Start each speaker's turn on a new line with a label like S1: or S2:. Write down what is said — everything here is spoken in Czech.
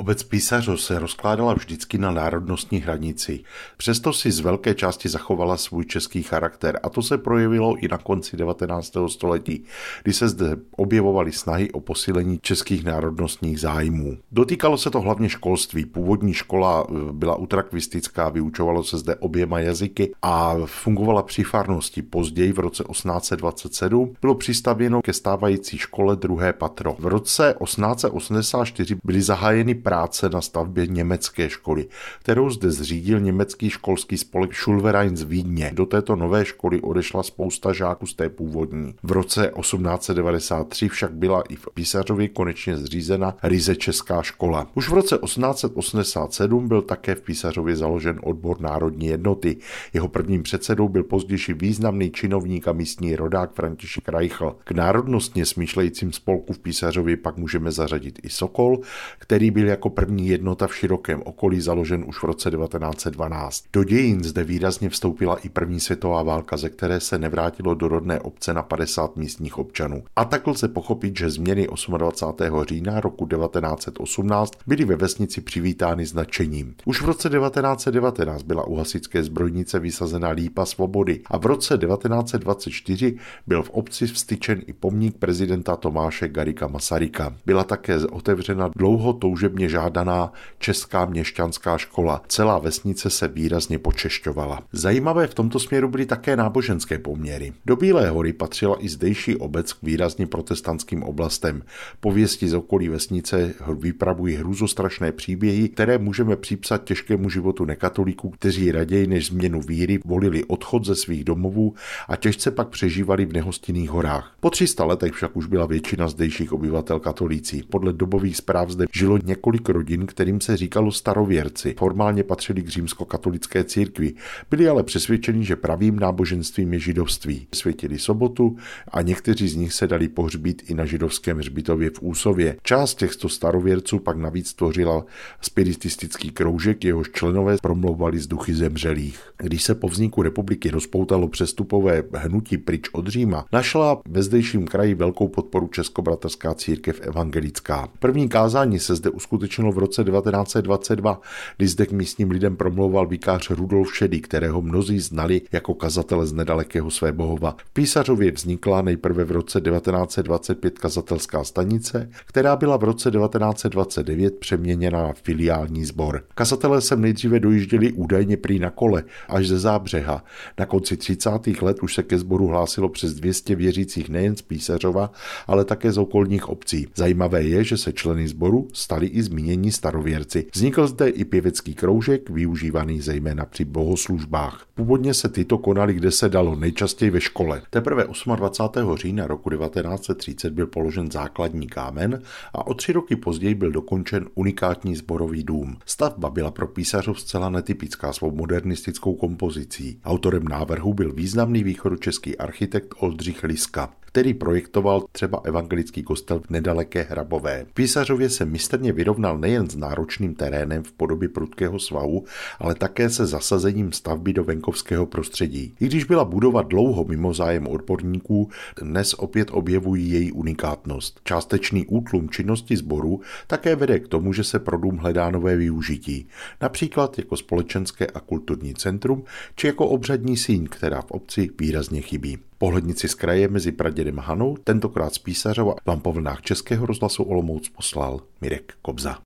S1: Obec Písařov se rozkládala vždycky na národnostní hranici. Přesto si z velké části zachovala svůj český charakter a to se projevilo i na konci 19. století, kdy se zde objevovaly snahy o posílení českých národnostních zájmů. Dotýkalo se to hlavně školství. Původní škola eh, byla utrakvistická, vyučovalo se zde oběma jazyky a fungovala při farnosti. Později v roce 1827 bylo přistavěno ke stávající škole druhé patro. V roce 1884 byly zahájeny práce na stavbě německé školy, kterou zde zřídil německý školský spolek Schulverein z Vídně. Do této nové školy odešla spousta žáků z té původní. V roce 1893 však byla i v Písařově konečně zřízena ryze česká škola. Už v roce 1887 byl také v Písařově založen odbor národní jednoty. Jeho prvním předsedou byl pozdější významný činovník a místní rodák František Reichl. K národnostně smýšlejícím spolku v Písařově pak můžeme zařadit i Sokol, který byl jako první jednota v širokém okolí založen už v roce 1912. Do dějin zde výrazně vstoupila i první světová válka, ze které se nevrátilo do rodné obce na 50 místních občanů. A tak lze pochopit, že změny 28. října roku 1918 byly ve vesnici přivítány značením. Už v roce 1919 byla u hasičské zbrojnice vysazena lípa svobody a v roce 1924 byl v obci vstyčen i pomník prezidenta Tomáše Garika Masaryka. Byla také otevřena dlouho toužebně žádaná česká měšťanská škola. Celá vesnice se výrazně počešťovala. Zajímavé v tomto směru byly také náboženské poměry. Do Bílé hory patřila i zdejší obec k výrazně protestantským oblastem. Pověsti z okolí vesnice vypravují hrůzostrašné příběhy, které můžeme připsat těžkému životu nekatolíků, kteří raději než změnu víry volili odchod ze svých domovů a těžce pak přežívali v nehostinných horách. Po 300 letech však už byla většina zdejších obyvatel katolící. Podle dobových zpráv zde žilo několik rodin, kterým se říkalo starověrci. Formálně patřili k římskokatolické církvi. Byli ale přesvědčeni, že pravým náboženstvím je židovství. Světili sobotu a někteří z nich se dali pohřbít i na židovském hřbitově v Úsově. Část těchto starověrců pak navíc tvořila spiritistický kroužek, jehož členové promlouvali z duchy zemřelých. Když se po vzniku republiky rozpoutalo přestupové hnutí pryč od Říma, našla ve zdejším kraji velkou podporu Českobratrská církev evangelická. První kázání se zde uskutečnilo v roce 1922, kdy zde k místním lidem promlouval vikář Rudolf Šedý, kterého mnozí znali jako kazatele z nedalekého Svébohova. V Písařově vznikla nejprve v roce 1925 kazatelská stanice, která byla v roce 1929 přeměněna na filiální sbor. Kazatelé sem nejdříve dojížděli údajně prý na kole až ze Zábřeha. Na konci 30. let už se ke sboru hlásilo přes 200 věřících nejen z Písařova, ale také z okolních obcí. Zajímavé je, že se členy sboru stali i zmínění starověrci. Vznikl zde i pěvecký kroužek, využívaný zejména při bohoslužbách. Původně se tyto konaly, kde se dalo, nejčastěji ve škole. Teprve 28. října roku 1930 byl položen základní kámen a o tři roky později byl dokončen unikátní zborový dům. Stavba byla pro písařov zcela netypická svou modernistickou kompozicí. Autorem návrhu byl významný východočeský architekt Oldřich Liska který projektoval třeba evangelický kostel v nedaleké Hrabové. Písařově se mistrně vyrovnal nejen s náročným terénem v podobě prudkého svahu, ale také se zasazením stavby do venkovského prostředí. I když byla budova dlouho mimo zájem odborníků, dnes opět objevují její unikátnost. Částečný útlum činnosti sboru také vede k tomu, že se pro dům hledá nové využití, například jako společenské a kulturní centrum, či jako obřadní síň, která v obci výrazně chybí. Pohlednici z kraje mezi pradědem Hanou, tentokrát z Písařova, vám po vlnách Českého rozhlasu Olomouc poslal Mirek Kobza.